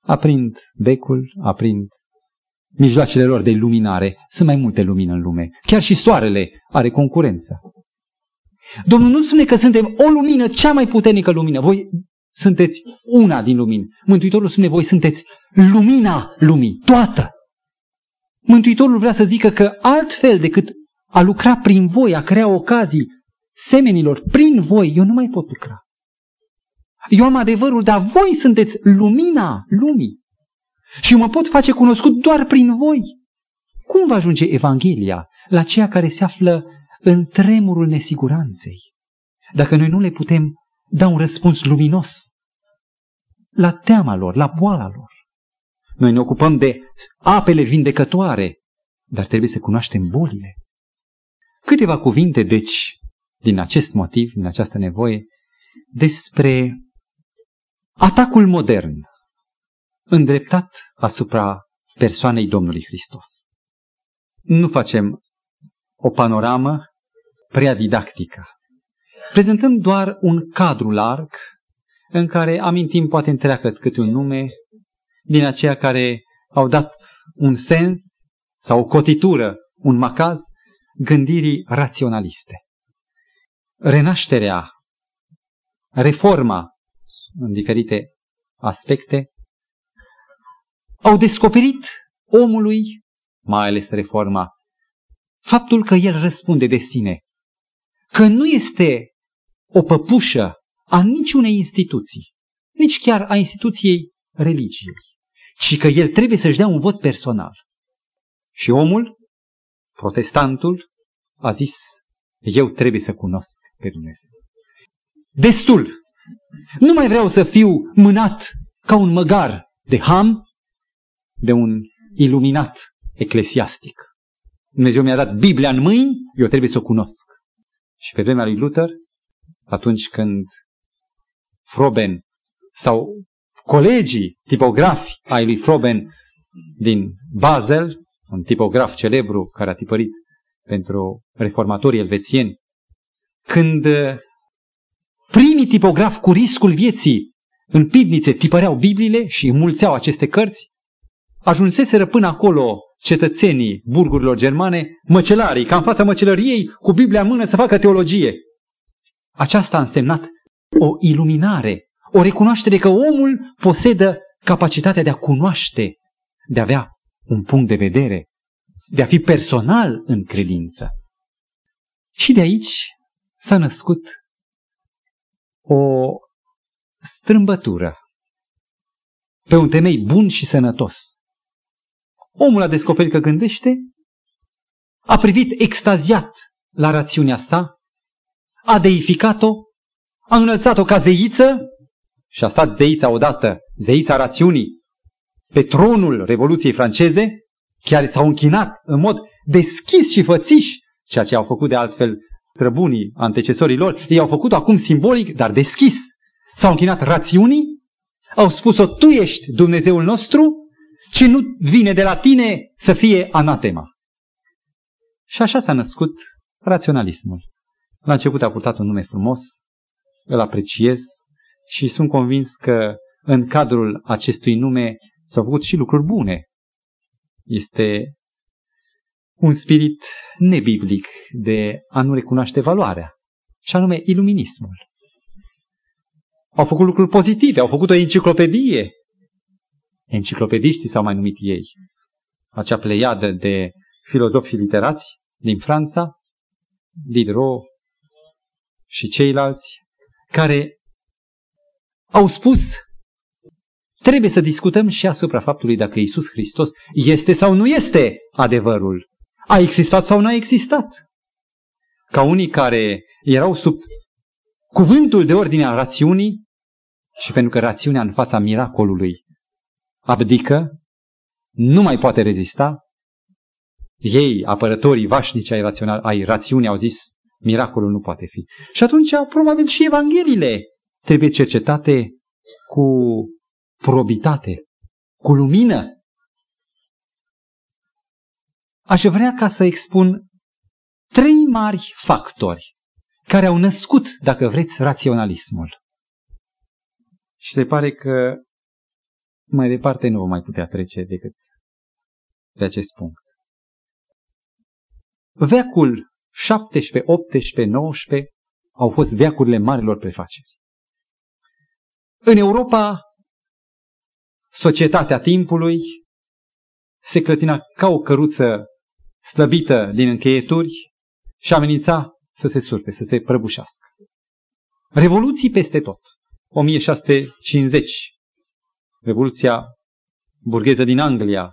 Aprind becul, aprind mijloacele lor de iluminare. Sunt mai multe lumini în lume. Chiar și soarele are concurență. Domnul nu spune că suntem o lumină, cea mai puternică lumină. Voi sunteți una din lumini. Mântuitorul spune, voi sunteți lumina lumii, toată. Mântuitorul vrea să zică că altfel decât a lucra prin voi, a crea ocazii semenilor prin voi, eu nu mai pot lucra. Eu am adevărul, dar voi sunteți lumina lumii. Și eu mă pot face cunoscut doar prin voi. Cum va ajunge Evanghelia la ceea care se află în tremurul nesiguranței? Dacă noi nu le putem da un răspuns luminos la teama lor, la boala lor. Noi ne ocupăm de apele vindecătoare dar trebuie să cunoaștem bolile. Câteva cuvinte, deci, din acest motiv, din această nevoie, despre atacul modern îndreptat asupra persoanei Domnului Hristos. Nu facem o panoramă prea didactică. Prezentăm doar un cadru larg în care amintim poate întreagă câte un nume din aceia care au dat un sens sau o cotitură, un macaz, gândirii raționaliste. Renașterea, reforma în diferite aspecte, au descoperit omului, mai ales reforma, faptul că el răspunde de sine, că nu este o păpușă a niciunei instituții, nici chiar a instituției religiei, ci că el trebuie să-și dea un vot personal. Și omul, protestantul, a zis, eu trebuie să cunosc pe Dumnezeu. Destul! Nu mai vreau să fiu mânat ca un măgar de ham, de un iluminat eclesiastic. Dumnezeu mi-a dat Biblia în mâini, eu trebuie să o cunosc. Și pe vremea lui Luther, atunci când Froben sau colegii tipografi ai lui Froben din Basel, un tipograf celebru care a tipărit pentru reformatorii elvețieni, când uh, primii tipografi cu riscul vieții în pivnițe tipăreau Bibliile și înmulțeau aceste cărți, ajunseseră până acolo cetățenii burgurilor germane, măcelarii, ca în fața măcelăriei, cu Biblia în mână să facă teologie. Aceasta a însemnat o iluminare, o recunoaștere că omul posedă capacitatea de a cunoaște, de a avea un punct de vedere, de a fi personal în credință. Și de aici s-a născut o strâmbătură pe un temei bun și sănătos. Omul a descoperit că gândește, a privit extaziat la rațiunea sa, a deificat-o, a înălțat-o ca zeiță și a stat zeița odată, zeița rațiunii, pe tronul Revoluției franceze, chiar s-au închinat în mod deschis și fățiș, ceea ce au făcut de altfel străbunii, antecesorii lor, ei au făcut acum simbolic, dar deschis. S-au închinat rațiunii, au spus-o, tu ești Dumnezeul nostru, ce nu vine de la tine să fie anatema. Și așa s-a născut raționalismul. La început a purtat un nume frumos, îl apreciez și sunt convins că în cadrul acestui nume s-au făcut și lucruri bune. Este un spirit nebiblic de a nu recunoaște valoarea, și anume iluminismul. Au făcut lucruri pozitive, au făcut o enciclopedie. Enciclopediștii s-au mai numit ei. Acea pleiadă de filozofi literați din Franța, Diderot și ceilalți, care au spus trebuie să discutăm și asupra faptului dacă Isus Hristos este sau nu este adevărul. A existat sau nu a existat? Ca unii care erau sub cuvântul de ordine a rațiunii și pentru că rațiunea în fața miracolului abdică, nu mai poate rezista, ei, apărătorii vașnici ai, rațional, ai rațiunii, au zis, miracolul nu poate fi. Și atunci, probabil, și Evangheliile trebuie cercetate cu probitate, cu lumină. Aș vrea ca să expun trei mari factori care au născut, dacă vreți, raționalismul. Și se pare că mai departe nu vom mai putea trece decât de acest punct. Veacul 17, 18, 19 au fost veacurile marilor prefaceri. În Europa, societatea timpului se clătina ca o căruță slăbită din încheieturi și amenința să se surpe, să se prăbușească. Revoluții peste tot. 1650, Revoluția burgheză din Anglia,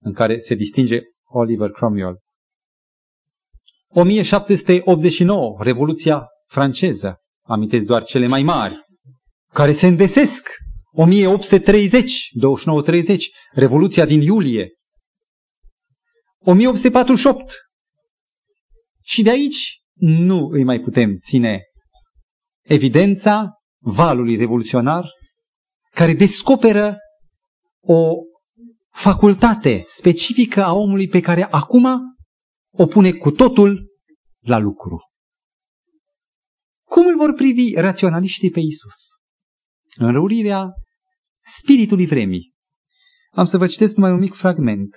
în care se distinge Oliver Cromwell. 1789, Revoluția franceză, amintesc doar cele mai mari, care se îndesesc. 1830, 29-30, Revoluția din iulie. 1848. Și de aici nu îi mai putem ține evidența valului revoluționar care descoperă o facultate specifică a omului pe care acum o pune cu totul la lucru. Cum îl vor privi raționaliștii pe Isus? Înrăurirea spiritului vremii. Am să vă citesc numai un mic fragment.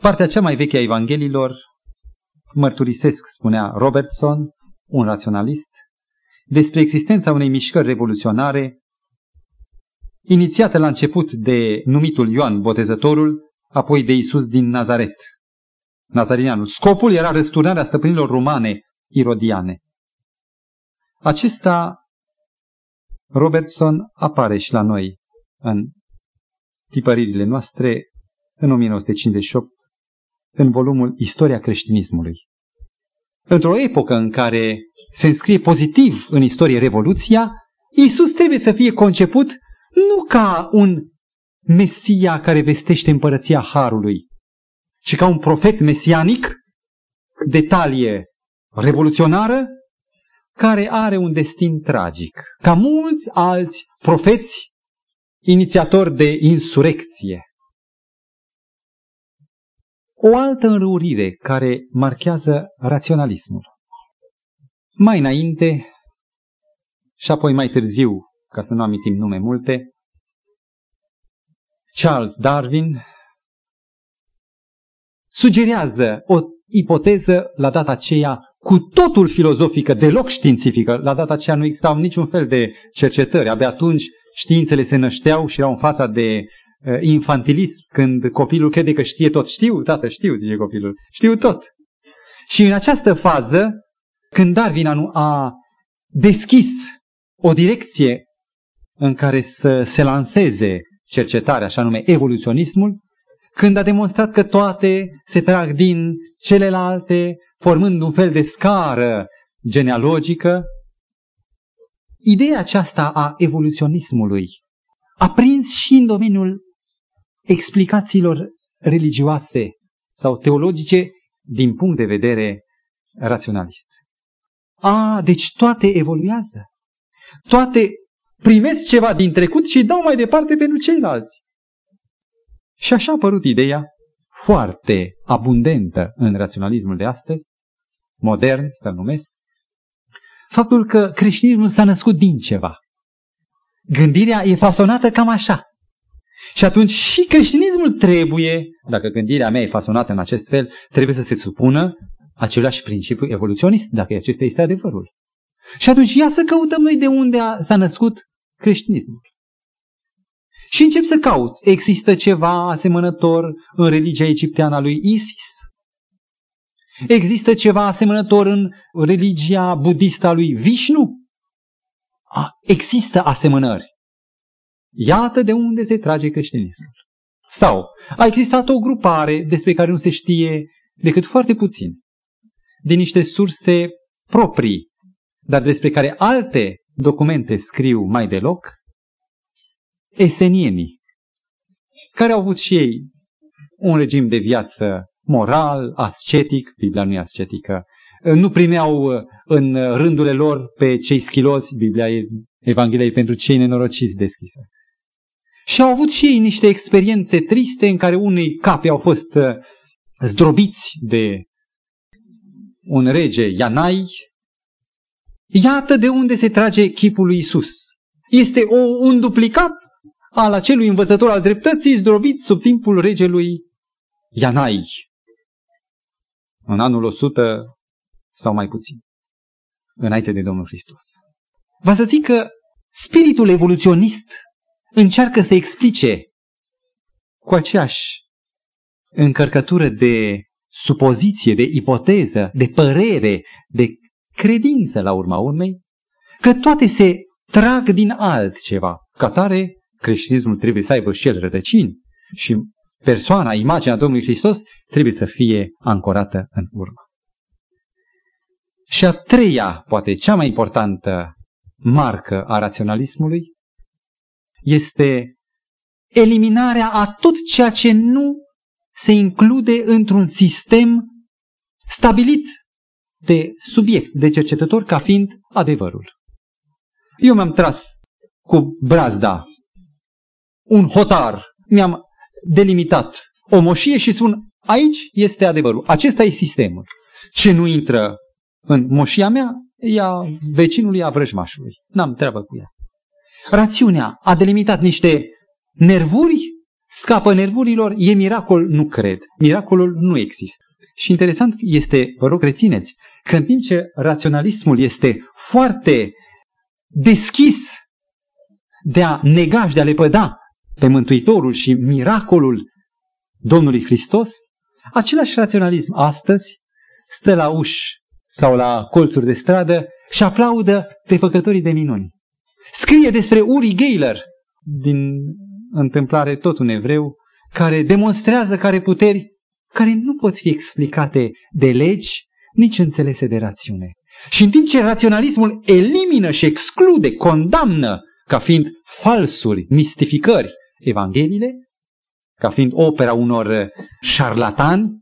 Partea cea mai veche a Evangheliilor mărturisesc, spunea Robertson, un raționalist, despre existența unei mișcări revoluționare inițiată la început de numitul Ioan Botezătorul, apoi de Isus din Nazaret, Nazarineanul. Scopul era răsturnarea stăpânilor romane irodiane. Acesta, Robertson, apare și la noi în tipăririle noastre în 1958, în volumul Istoria creștinismului. Într-o epocă în care se înscrie pozitiv în istorie Revoluția, Isus trebuie să fie conceput nu ca un Mesia care vestește împărăția Harului, ci ca un profet mesianic de talie revoluționară care are un destin tragic, ca mulți alți profeți inițiatori de insurecție. O altă înrăurire care marchează raționalismul. Mai înainte și apoi mai târziu, ca să nu amintim nume multe, Charles Darwin sugerează o ipoteză la data aceea cu totul filozofică, deloc științifică. La data aceea nu existau niciun fel de cercetări. Abia atunci științele se nășteau și erau în fața de uh, infantilism, când copilul crede că știe tot. Știu, tată, știu, zice copilul. Știu tot. Și în această fază, când Darwin a, a deschis o direcție în care să se lanseze cercetarea, așa nume evoluționismul, când a demonstrat că toate se trag din celelalte, formând un fel de scară genealogică, ideea aceasta a evoluționismului a prins și în domeniul explicațiilor religioase sau teologice din punct de vedere raționalist. A, deci toate evoluează. Toate primesc ceva din trecut și dau mai departe pentru ceilalți. Și așa a apărut ideea foarte abundentă în raționalismul de astăzi, modern să numesc, faptul că creștinismul s-a născut din ceva. Gândirea e fasonată cam așa. Și atunci și creștinismul trebuie, dacă gândirea mea e fasonată în acest fel, trebuie să se supună același principiu evoluționist, dacă acesta este adevărul. Și atunci ia să căutăm noi de unde s-a născut creștinismul. Și încep să caut. Există ceva asemănător în religia egipteană a lui Isis? Există ceva asemănător în religia budistă a lui Vishnu? A, există asemănări. Iată de unde se trage creștinismul. Sau a existat o grupare despre care nu se știe decât foarte puțin, din niște surse proprii, dar despre care alte documente scriu mai deloc, esenienii, care au avut și ei un regim de viață moral, ascetic, Biblia nu e ascetică, nu primeau în rândurile lor pe cei schilozi, Biblia e Evanghelia pentru cei nenorociți deschisă. Și au avut și ei niște experiențe triste în care unii capi au fost uh, zdrobiți de un rege Ianai. Iată de unde se trage chipul lui Isus. Este o, un duplicat al acelui învățător al dreptății zdrobit sub timpul regelui Ianai. În anul 100 sau mai puțin, înainte de Domnul Hristos. Va să zic că spiritul evoluționist încearcă să explice cu aceeași încărcătură de supoziție, de ipoteză, de părere, de credință la urma urmei, că toate se trag din altceva. Ca tare, creștinismul trebuie să aibă și el rădăcini și persoana, imaginea Domnului Hristos trebuie să fie ancorată în urmă. Și a treia, poate cea mai importantă marcă a raționalismului este eliminarea a tot ceea ce nu se include într-un sistem stabilit de subiect, de cercetător, ca fiind adevărul. Eu mi-am tras cu brazda un hotar, mi-am delimitat o moșie și spun, aici este adevărul, acesta e sistemul. Ce nu intră în moșia mea, ea vecinului, a vrăjmașului. N-am treabă cu ea. Rațiunea a delimitat niște nervuri, scapă nervurilor, e miracol, nu cred. Miracolul nu există. Și interesant este, vă rog rețineți, că în timp ce raționalismul este foarte deschis de a nega și de a lepăda pe Mântuitorul și miracolul Domnului Hristos, același raționalism astăzi stă la uși sau la colțuri de stradă și aplaudă pe făcătorii de minuni. Scrie despre Uri Geiler, din întâmplare tot un evreu, care demonstrează care puteri care nu pot fi explicate de legi, nici înțelese de rațiune. Și în timp ce raționalismul elimină și exclude, condamnă ca fiind falsuri, mistificări, Evangheliile, ca fiind opera unor șarlatani,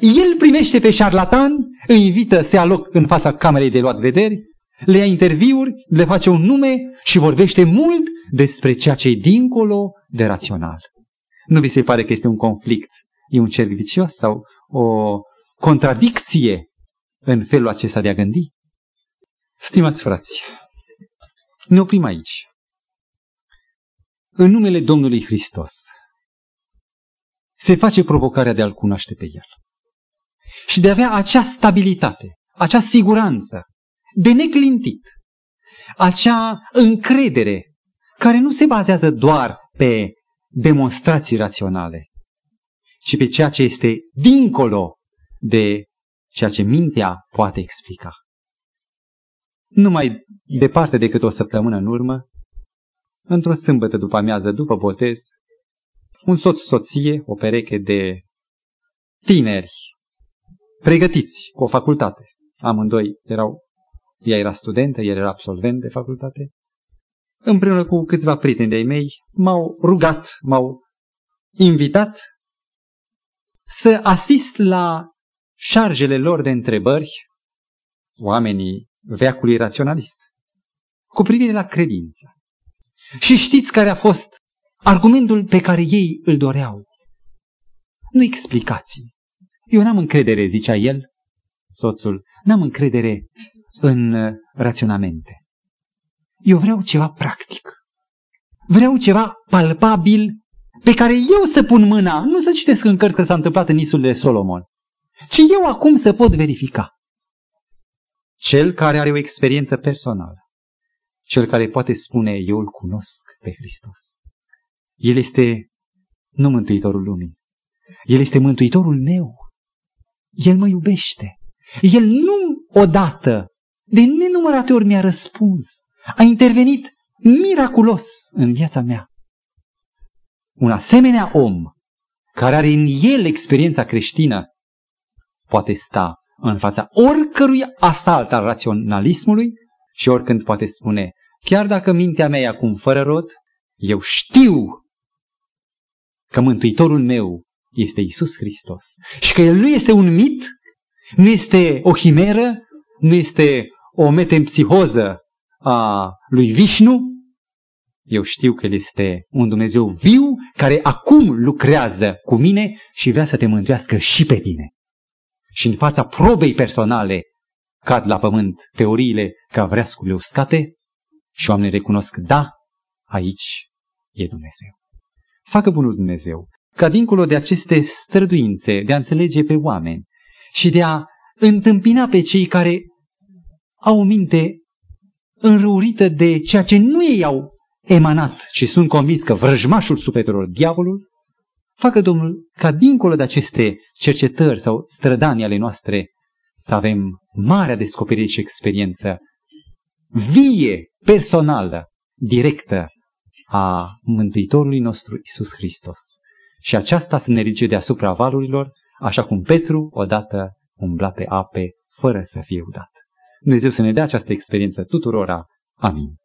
el primește pe șarlatan, îi invită să ia loc în fața camerei de luat vederi, le ia interviuri, le face un nume și vorbește mult despre ceea ce e dincolo de rațional. Nu vi se pare că este un conflict, e un cerc vicios sau o contradicție în felul acesta de a gândi? Stimați frați, ne oprim aici. În numele Domnului Hristos se face provocarea de a-L cunoaște pe El și de a avea acea stabilitate, acea siguranță de neclintit, acea încredere care nu se bazează doar pe demonstrații raționale, ci pe ceea ce este dincolo de ceea ce mintea poate explica. Nu mai departe decât o săptămână în urmă, într-o sâmbătă după amiază, după botez, un soț-soție, o pereche de tineri pregătiți cu o facultate. Amândoi erau, ea era studentă, el era absolvent de facultate. Împreună cu câțiva prieteni de-ai mei, m-au rugat, m-au invitat să asist la șarjele lor de întrebări, oamenii veacului raționalist, cu privire la credință. Și știți care a fost argumentul pe care ei îl doreau? Nu explicații, eu n-am încredere, zicea el, soțul, n-am încredere în uh, raționamente. Eu vreau ceva practic. Vreau ceva palpabil pe care eu să pun mâna, nu să citesc în cărți că s-a întâmplat în Isul de Solomon, ci eu acum să pot verifica. Cel care are o experiență personală, cel care poate spune, eu îl cunosc pe Hristos. El este nu Mântuitorul lumii, El este Mântuitorul meu. El mă iubește. El nu odată, de nenumărate ori mi-a răspuns. A intervenit miraculos în viața mea. Un asemenea om, care are în el experiența creștină, poate sta în fața oricărui asalt al raționalismului și oricând poate spune, chiar dacă mintea mea e acum fără rod, eu știu că Mântuitorul meu este Isus Hristos. Și că El nu este un mit, nu este o chimeră, nu este o metempsihoză a lui Vishnu. Eu știu că El este un Dumnezeu viu care acum lucrează cu mine și vrea să te mântuiască și pe tine. Și în fața probei personale cad la pământ teoriile ca vreascule uscate și oamenii recunosc, da, aici e Dumnezeu. Facă bunul Dumnezeu ca dincolo de aceste străduințe de a înțelege pe oameni și de a întâmpina pe cei care au o minte înrăurită de ceea ce nu ei au emanat și sunt convins că vrăjmașul sufletelor, diavolul, facă Domnul ca dincolo de aceste cercetări sau strădanii ale noastre să avem marea descoperire și experiență vie, personală, directă a Mântuitorului nostru Isus Hristos. Și aceasta se ne deasupra valurilor, așa cum Petru odată umbla pe ape fără să fie udat. Dumnezeu să ne dea această experiență tuturora. Amin.